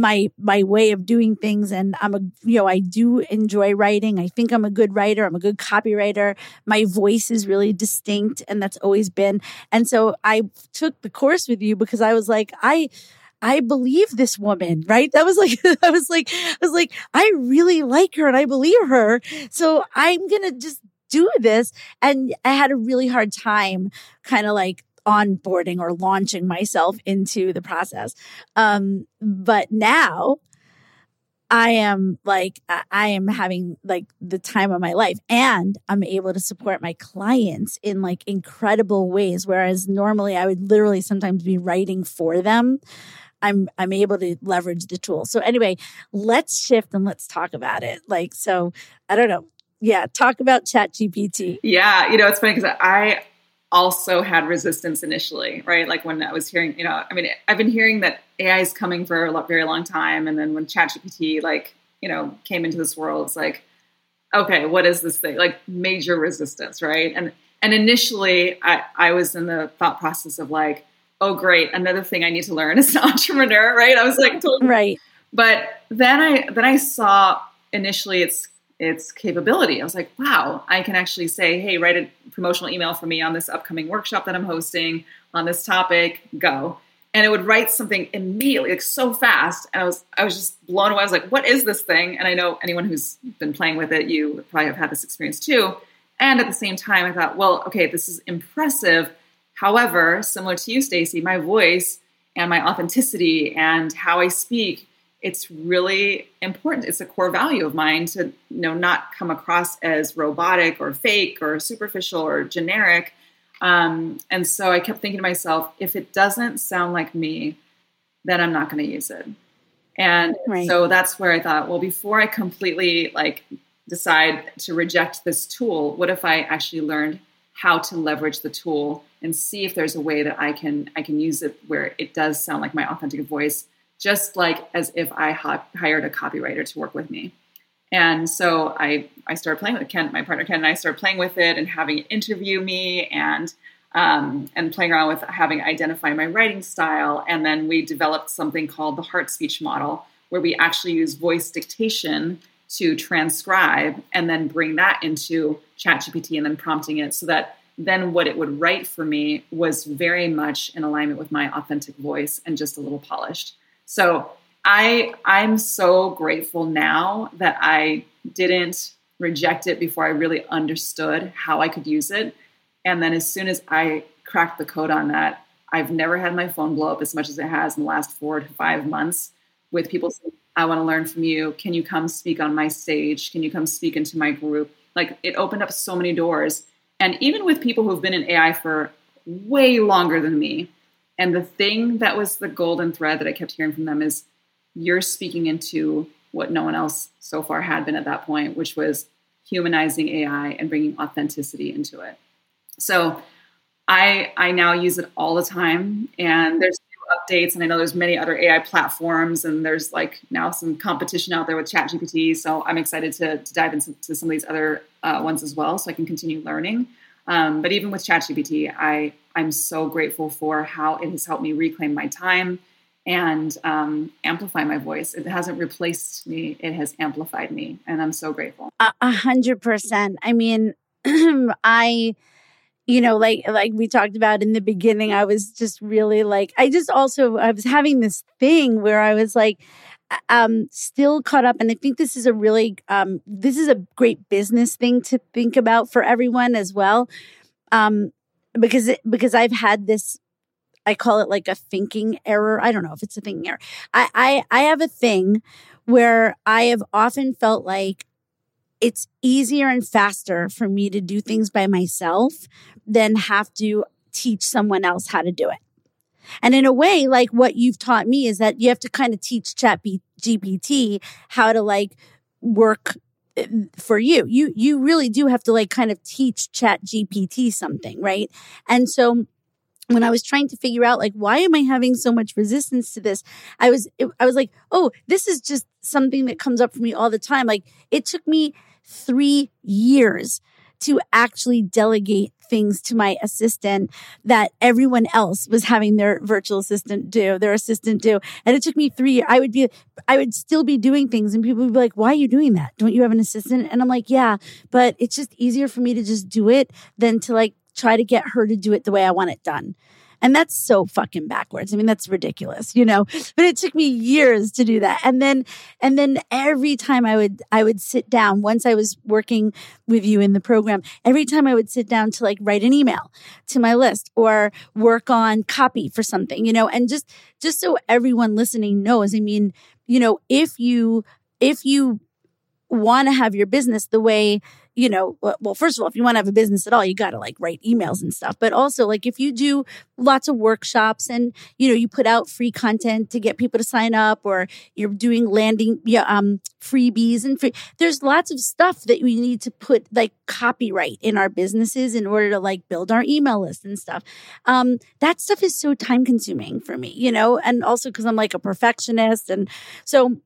my my way of doing things and I'm a you know I do enjoy writing. I think I'm a good writer. I'm a good copywriter. My voice is really distinct and that's always been. And so I took the course with you because I was like I I believe this woman, right? That was like, I was like, I was like, I really like her and I believe her. So I'm going to just do this. And I had a really hard time kind of like onboarding or launching myself into the process. Um, but now I am like, I am having like the time of my life and I'm able to support my clients in like incredible ways. Whereas normally I would literally sometimes be writing for them. I'm, I'm able to leverage the tool. So anyway, let's shift and let's talk about it. Like, so I don't know. Yeah. Talk about chat GPT. Yeah. You know, it's funny because I, also had resistance initially, right? Like when I was hearing, you know, I mean, I've been hearing that AI is coming for a very long time, and then when ChatGPT like you know came into this world, it's like, okay, what is this thing? Like major resistance, right? And and initially, I I was in the thought process of like, oh great, another thing I need to learn as an entrepreneur, right? I was like, totally. right. But then I then I saw initially it's its capability. I was like, wow, I can actually say, hey, write a promotional email for me on this upcoming workshop that I'm hosting on this topic, go. And it would write something immediately, like so fast. And I was I was just blown away. I was like, what is this thing? And I know anyone who's been playing with it, you probably have had this experience too. And at the same time, I thought, well, okay, this is impressive. However, similar to you, Stacy, my voice and my authenticity and how I speak it's really important. It's a core value of mine to you know not come across as robotic or fake or superficial or generic. Um, and so I kept thinking to myself, if it doesn't sound like me, then I'm not going to use it. And right. so that's where I thought, well, before I completely like decide to reject this tool, what if I actually learned how to leverage the tool and see if there's a way that I can I can use it where it does sound like my authentic voice just like as if I hired a copywriter to work with me. And so I, I started playing with Ken, my partner Ken, and I started playing with it and having it interview me and um, and playing around with having identify my writing style. And then we developed something called the heart speech model, where we actually use voice dictation to transcribe and then bring that into ChatGPT and then prompting it so that then what it would write for me was very much in alignment with my authentic voice and just a little polished. So I I'm so grateful now that I didn't reject it before I really understood how I could use it. And then as soon as I cracked the code on that, I've never had my phone blow up as much as it has in the last four to five months with people saying, I want to learn from you. Can you come speak on my stage? Can you come speak into my group? Like it opened up so many doors. And even with people who've been in AI for way longer than me, and the thing that was the golden thread that I kept hearing from them is you're speaking into what no one else so far had been at that point, which was humanizing AI and bringing authenticity into it. So I I now use it all the time, and there's updates, and I know there's many other AI platforms, and there's like now some competition out there with ChatGPT. So I'm excited to, to dive into some of these other uh, ones as well, so I can continue learning. Um, but even with ChatGPT, I I'm so grateful for how it has helped me reclaim my time and um, amplify my voice. It hasn't replaced me; it has amplified me, and I'm so grateful. A hundred percent. I mean, I you know like like we talked about in the beginning i was just really like i just also i was having this thing where i was like um still caught up and i think this is a really um this is a great business thing to think about for everyone as well. Um because it, because i've had this i call it like a thinking error. I don't know if it's a thinking error. I i, I have a thing where i have often felt like it's easier and faster for me to do things by myself than have to teach someone else how to do it and in a way, like what you've taught me is that you have to kind of teach chat GPT how to like work eh, for you. You, you really do have to like kind of teach chat GPT something, right? And so when I was trying to figure out like why am I having so much resistance to this, I was I was like, oh, this is just something that comes up for me all the time. Like it took me three years to actually delegate things to my assistant that everyone else was having their virtual assistant do, their assistant do. And it took me three, I would be, I would still be doing things and people would be like, why are you doing that? Don't you have an assistant? And I'm like, yeah, but it's just easier for me to just do it than to like try to get her to do it the way I want it done. And that's so fucking backwards. I mean, that's ridiculous, you know, but it took me years to do that. And then, and then every time I would, I would sit down once I was working with you in the program, every time I would sit down to like write an email to my list or work on copy for something, you know, and just, just so everyone listening knows, I mean, you know, if you, if you want to have your business the way you know, well, first of all, if you want to have a business at all, you got to like write emails and stuff. But also, like, if you do lots of workshops and, you know, you put out free content to get people to sign up or you're doing landing, yeah, um, freebies and free, there's lots of stuff that we need to put like copyright in our businesses in order to like build our email list and stuff. Um, that stuff is so time consuming for me, you know, and also because I'm like a perfectionist. And so,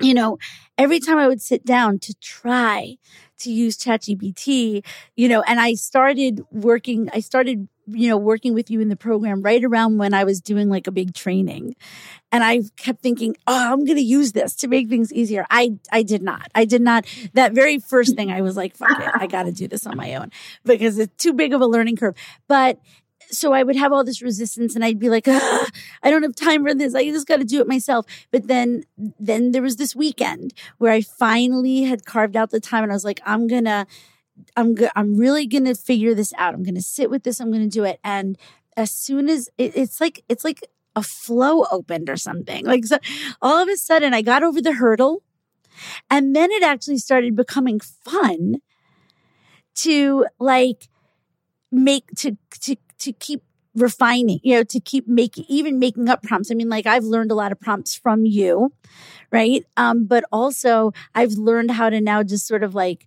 you know, every time I would sit down to try to use ChatGPT, you know, and I started working, I started, you know, working with you in the program right around when I was doing like a big training. And I kept thinking, oh, I'm going to use this to make things easier. I, I did not. I did not. That very first thing I was like, fuck it. I got to do this on my own because it's too big of a learning curve. But so I would have all this resistance and I'd be like, I don't have time for this. I just got to do it myself. But then, then there was this weekend where I finally had carved out the time and I was like, I'm going to, I'm go- I'm really going to figure this out. I'm going to sit with this. I'm going to do it. And as soon as it, it's like, it's like a flow opened or something. Like so all of a sudden I got over the hurdle and then it actually started becoming fun to like make to to to keep refining, you know, to keep making, even making up prompts. I mean, like I've learned a lot of prompts from you, right? Um, but also I've learned how to now just sort of like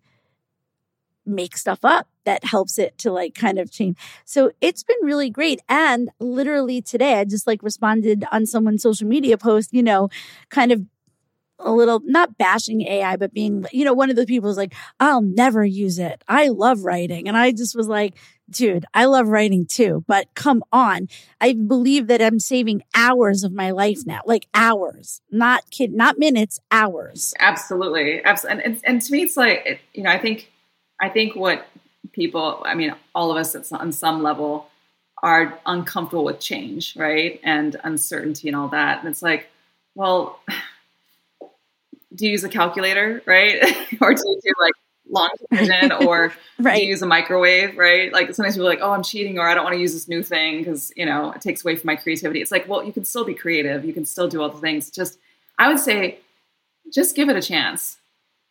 make stuff up that helps it to like kind of change. So it's been really great. And literally today, I just like responded on someone's social media post, you know, kind of a little not bashing AI, but being, you know, one of the people is like, I'll never use it. I love writing. And I just was like, dude, I love writing too, but come on. I believe that I'm saving hours of my life now, like hours, not kid, not minutes, hours. Absolutely. Absolutely. And, and, to me, it's like, you know, I think, I think what people, I mean, all of us on some level are uncomfortable with change, right? And uncertainty and all that. And it's like, well, do you use a calculator, right? or do you do like long division or right. you use a microwave, right? Like sometimes people are like, oh, I'm cheating or I don't want to use this new thing because, you know, it takes away from my creativity. It's like, well, you can still be creative. You can still do all the things. Just, I would say, just give it a chance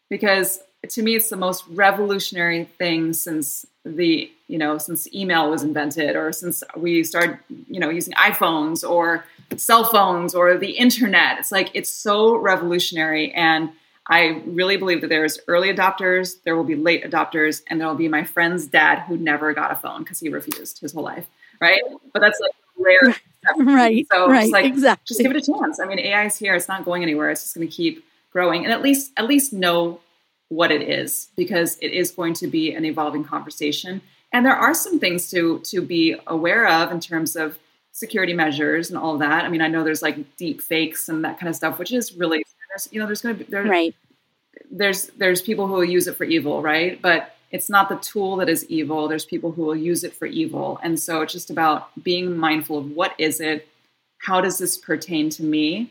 because to me, it's the most revolutionary thing since the, you know, since email was invented or since we started, you know, using iPhones or cell phones or the internet. It's like, it's so revolutionary. And I really believe that there's early adopters, there will be late adopters, and there will be my friend's dad who never got a phone because he refused his whole life. Right. But that's like rare. right. So right. Just like, exactly. just give it a chance. I mean, AI is here. It's not going anywhere. It's just going to keep growing and at least, at least know what it is because it is going to be an evolving conversation. And there are some things to, to be aware of in terms of security measures and all that. I mean, I know there's like deep fakes and that kind of stuff, which is really you know there's going to be there, right. there's there's people who will use it for evil right? But it's not the tool that is evil. There's people who will use it for evil. And so it's just about being mindful of what is it? How does this pertain to me?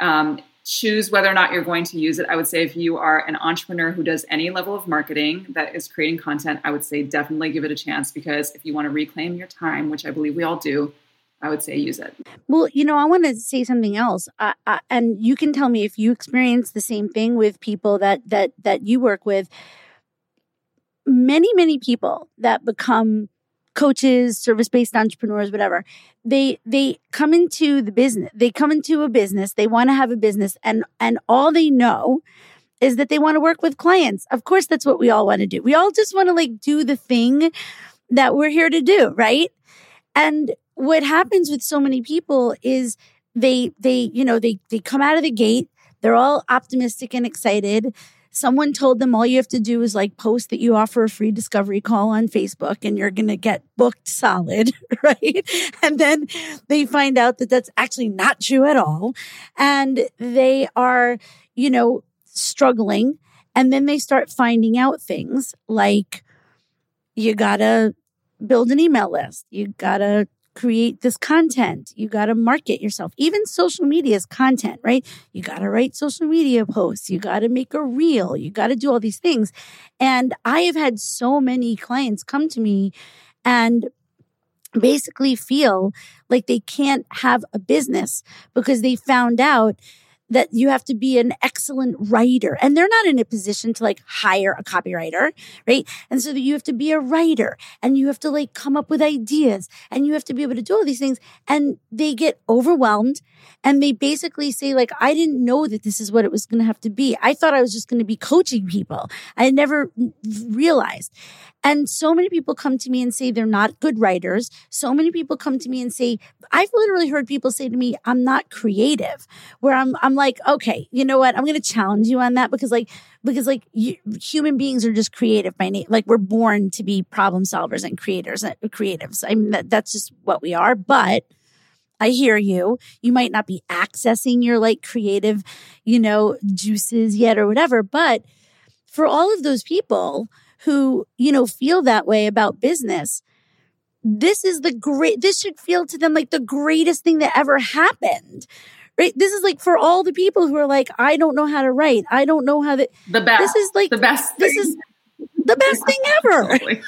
Um, choose whether or not you're going to use it. I would say if you are an entrepreneur who does any level of marketing that is creating content i would say definitely give it a chance because if you want to reclaim your time which i believe we all do I would say use it. Well, you know, I want to say something else, and you can tell me if you experience the same thing with people that that that you work with. Many, many people that become coaches, service based entrepreneurs, whatever, they they come into the business. They come into a business. They want to have a business, and and all they know is that they want to work with clients. Of course, that's what we all want to do. We all just want to like do the thing that we're here to do, right? And what happens with so many people is they they you know they they come out of the gate they're all optimistic and excited someone told them all you have to do is like post that you offer a free discovery call on Facebook and you're going to get booked solid, right? And then they find out that that's actually not true at all. And they are, you know, struggling. And then they start finding out things like you got to build an email list. You got to create this content. You got to market yourself. Even social media is content, right? You got to write social media posts. You got to make a reel. You got to do all these things. And I have had so many clients come to me and basically feel like they can't have a business because they found out that you have to be an excellent writer and they're not in a position to like hire a copywriter, right? And so that you have to be a writer and you have to like come up with ideas and you have to be able to do all these things and they get overwhelmed and they basically say like, I didn't know that this is what it was going to have to be. I thought I was just going to be coaching people. I never realized. And so many people come to me and say they're not good writers. So many people come to me and say, I've literally heard people say to me, I'm not creative, where I'm, I'm like, okay, you know what? I'm going to challenge you on that because like, because like you, human beings are just creative by nature. Like we're born to be problem solvers and creators, and creatives. I mean, that, that's just what we are. But I hear you. You might not be accessing your like creative, you know, juices yet or whatever. But for all of those people, who, you know, feel that way about business, this is the great, this should feel to them like the greatest thing that ever happened. Right? This is like for all the people who are like, I don't know how to write. I don't know how to. The best. This is like the best. This is the best thing ever. it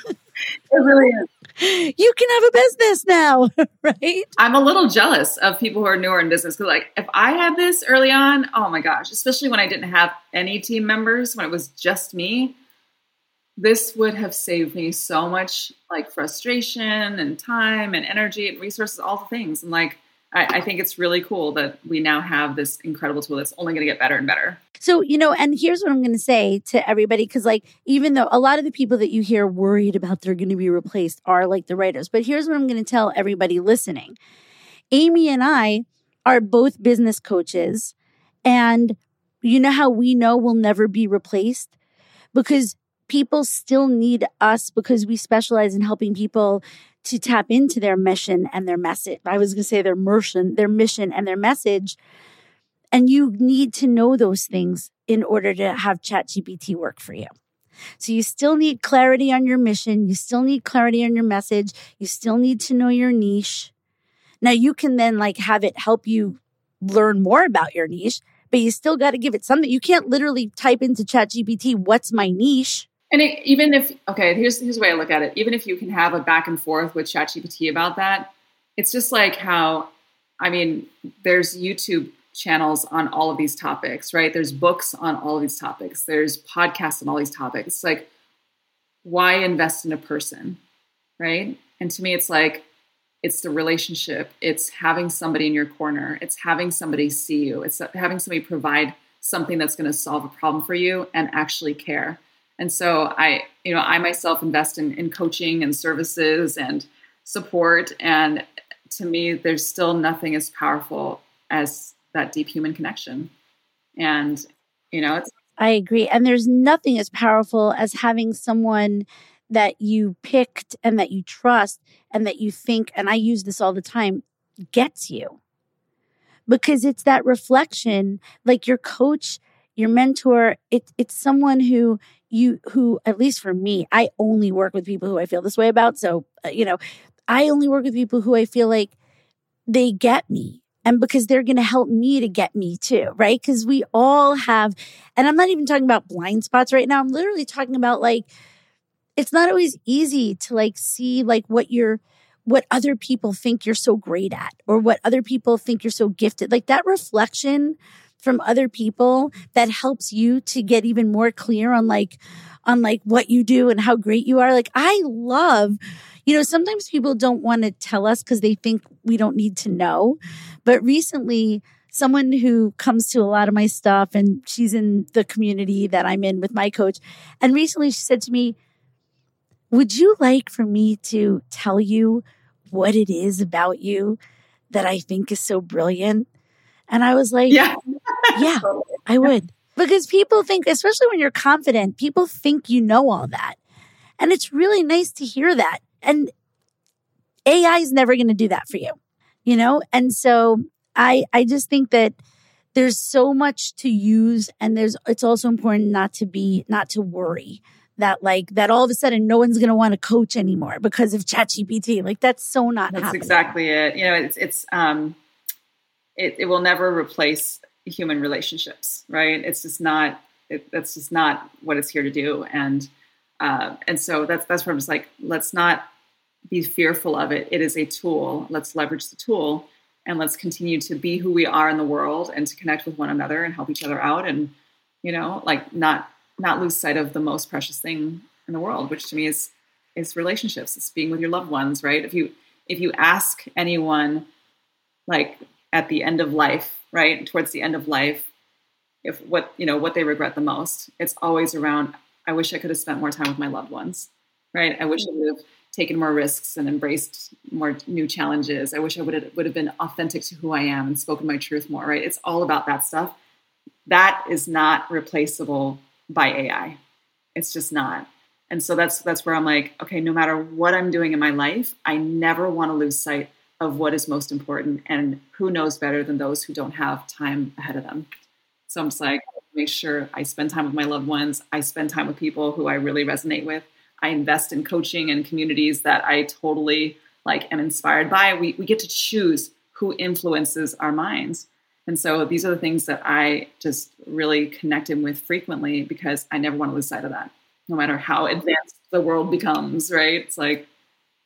really is. You can have a business now, right? I'm a little jealous of people who are newer in business because, like, if I had this early on, oh my gosh, especially when I didn't have any team members, when it was just me, this would have saved me so much like frustration and time and energy and resources, all the things. And like, I, I think it's really cool that we now have this incredible tool that's only going to get better and better. So, you know, and here's what I'm going to say to everybody because, like, even though a lot of the people that you hear worried about they're going to be replaced are like the writers, but here's what I'm going to tell everybody listening Amy and I are both business coaches. And you know how we know we'll never be replaced? Because people still need us because we specialize in helping people to tap into their mission and their message. I was going to say their mission, their mission and their message. And you need to know those things in order to have ChatGPT work for you. So you still need clarity on your mission. You still need clarity on your message. You still need to know your niche. Now you can then like have it help you learn more about your niche, but you still got to give it something. You can't literally type into ChatGPT, what's my niche? And it, even if okay, here's here's the way I look at it. Even if you can have a back and forth with ChatGPT about that, it's just like how I mean, there's YouTube channels on all of these topics, right? There's books on all of these topics. There's podcasts on all these topics. It's like, why invest in a person, right? And to me, it's like it's the relationship. It's having somebody in your corner. It's having somebody see you. It's having somebody provide something that's going to solve a problem for you and actually care. And so I, you know, I myself invest in, in coaching and services and support. And to me, there's still nothing as powerful as that deep human connection. And, you know, it's. I agree. And there's nothing as powerful as having someone that you picked and that you trust and that you think, and I use this all the time, gets you. Because it's that reflection, like your coach, your mentor, it, it's someone who you who at least for me i only work with people who i feel this way about. So uh, you know i only work with people who i feel like they get me and because they're going to help me to get me too right? Because we all have and i'm not even talking about blind spots right now. I'm literally talking about like it's not always easy to like see like what you're what other people think you're so great at or what other people think you're so gifted. Like that reflection from other people that helps you to get even more clear on like on like what you do and how great you are. Like i love you know sometimes people don't want to tell us because they think we don't need to know. But recently someone who comes to a lot of my stuff and she's in the community that i'm in with my coach and recently she said to me would you like for me to tell you what it is about you that i think is so brilliant? And I was like, yeah, oh yeah I would. Because people think, especially when you're confident, people think you know all that. And it's really nice to hear that. And AI is never going to do that for you, you know? And so I, I just think that there's so much to use and there's, it's also important not to be, not to worry that like that all of a sudden no one's going to want to coach anymore because of ChatGPT. Like that's so not. That's happening. exactly it. You know, it's it's um, it it will never replace human relationships, right? It's just not. It, that's just not what it's here to do, and uh, and so that's that's where I'm just like, let's not be fearful of it. It is a tool. Let's leverage the tool, and let's continue to be who we are in the world, and to connect with one another and help each other out, and you know, like not not lose sight of the most precious thing in the world, which to me is is relationships. It's being with your loved ones, right? If you if you ask anyone like at the end of life, right, towards the end of life, if what you know what they regret the most, it's always around I wish I could have spent more time with my loved ones, right? I wish I would have taken more risks and embraced more new challenges. I wish I would have would have been authentic to who I am and spoken my truth more, right? It's all about that stuff. That is not replaceable by AI. It's just not. And so that's that's where I'm like, okay, no matter what I'm doing in my life, I never want to lose sight of what is most important and who knows better than those who don't have time ahead of them. So I'm just like, make sure I spend time with my loved ones. I spend time with people who I really resonate with. I invest in coaching and communities that I totally like am inspired by. We we get to choose who influences our minds. And so these are the things that I just really connect in with frequently because I never want to lose sight of that, no matter how advanced the world becomes, right? It's like,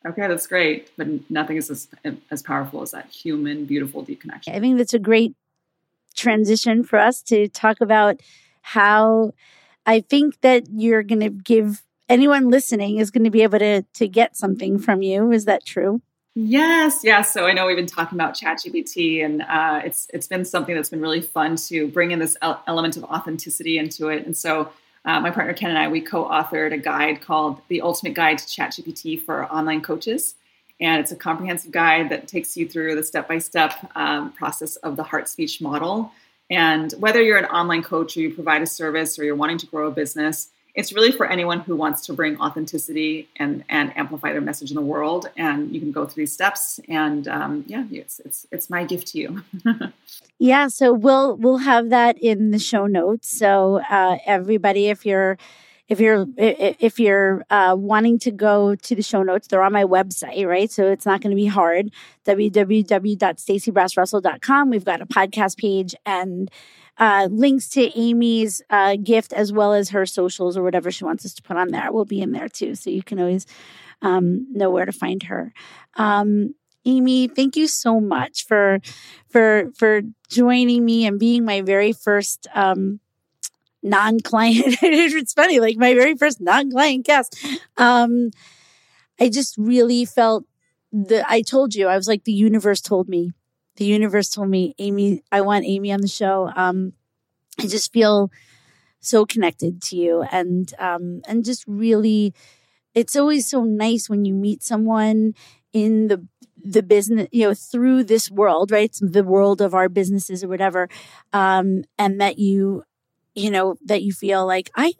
okay, that's great, but nothing is as, as powerful as that human, beautiful, deep connection. I think that's a great transition for us to talk about how I think that you're going to give anyone listening is going to be able to to get something from you. Is that true? Yes, yes. So I know we've been talking about ChatGPT, and uh, it's it's been something that's been really fun to bring in this element of authenticity into it. And so uh, my partner Ken and I we co-authored a guide called "The Ultimate Guide to ChatGPT for Online Coaches," and it's a comprehensive guide that takes you through the step-by-step um, process of the heart speech model. And whether you're an online coach or you provide a service or you're wanting to grow a business, it's really for anyone who wants to bring authenticity and and amplify their message in the world. And you can go through these steps. And um, yeah, it's it's it's my gift to you. yeah, so we'll we'll have that in the show notes. So uh, everybody, if you're if you're if you're uh, wanting to go to the show notes, they're on my website, right? So it's not going to be hard. www.stacybrassrussell.com. We've got a podcast page and uh, links to Amy's uh, gift as well as her socials or whatever she wants us to put on there will be in there too. So you can always um, know where to find her. Um, Amy, thank you so much for for for joining me and being my very first um, non-client. it's funny, like my very first non-client guest. Um, I just really felt that I told you, I was like the universe told me the universe told me, Amy, I want Amy on the show. Um, I just feel so connected to you and um, and just really it's always so nice when you meet someone in the the business you know through this world right it's the world of our businesses or whatever um, and that you you know that you feel like i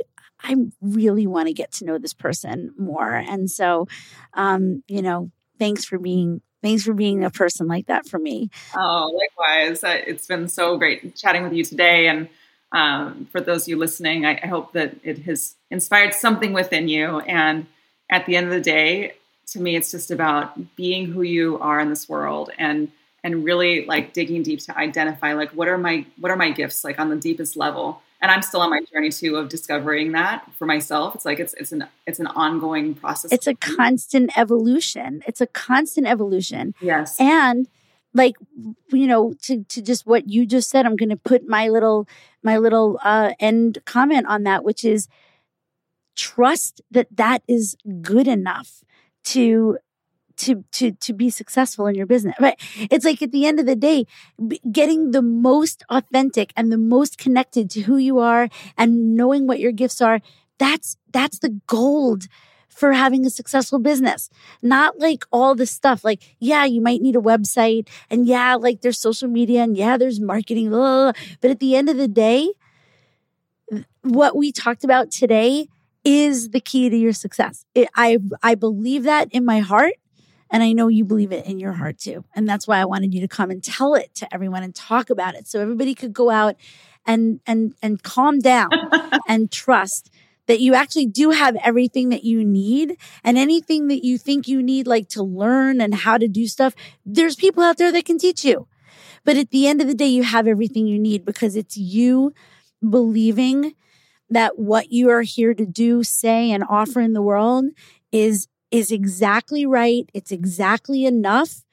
i really want to get to know this person more and so um you know thanks for being Thanks for being a person like that for me. Oh, likewise. It's been so great chatting with you today. And um, for those of you listening, I, I hope that it has inspired something within you. And at the end of the day, to me, it's just about being who you are in this world and and really like digging deep to identify like what are my what are my gifts like on the deepest level and I'm still on my journey too of discovering that for myself. It's like it's it's an it's an ongoing process. It's a constant evolution. It's a constant evolution. Yes. And like you know to to just what you just said i'm going to put my little my little uh end comment on that which is trust that that is good enough to to to to be successful in your business right it's like at the end of the day getting the most authentic and the most connected to who you are and knowing what your gifts are that's that's the gold for having a successful business not like all the stuff like yeah you might need a website and yeah like there's social media and yeah there's marketing blah, blah, blah. but at the end of the day what we talked about today is the key to your success. It, I I believe that in my heart and I know you believe it in your heart too. And that's why I wanted you to come and tell it to everyone and talk about it so everybody could go out and and and calm down and trust that you actually do have everything that you need and anything that you think you need, like to learn and how to do stuff. There's people out there that can teach you. But at the end of the day, you have everything you need because it's you believing that what you are here to do, say, and offer in the world is, is exactly right. It's exactly enough.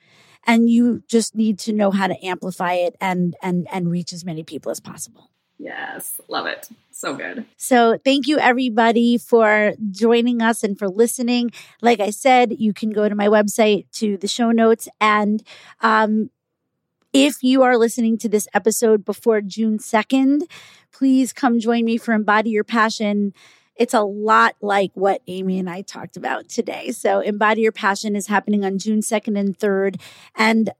And you just need to know how to amplify it and, and, and reach as many people as possible. Yes, love it. So good. So, thank you everybody for joining us and for listening. Like I said, you can go to my website to the show notes. And um, if you are listening to this episode before June 2nd, please come join me for Embody Your Passion. It's a lot like what Amy and I talked about today. So, Embody Your Passion is happening on June 2nd and 3rd. And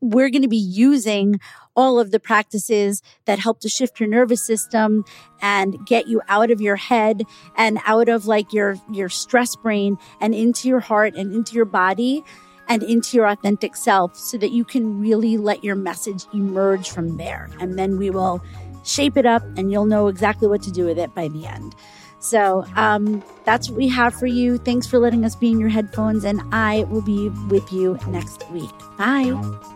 we're going to be using all of the practices that help to shift your nervous system and get you out of your head and out of like your your stress brain and into your heart and into your body and into your authentic self so that you can really let your message emerge from there and then we will shape it up and you'll know exactly what to do with it by the end so um, that's what we have for you. Thanks for letting us be in your headphones, and I will be with you next week. Bye.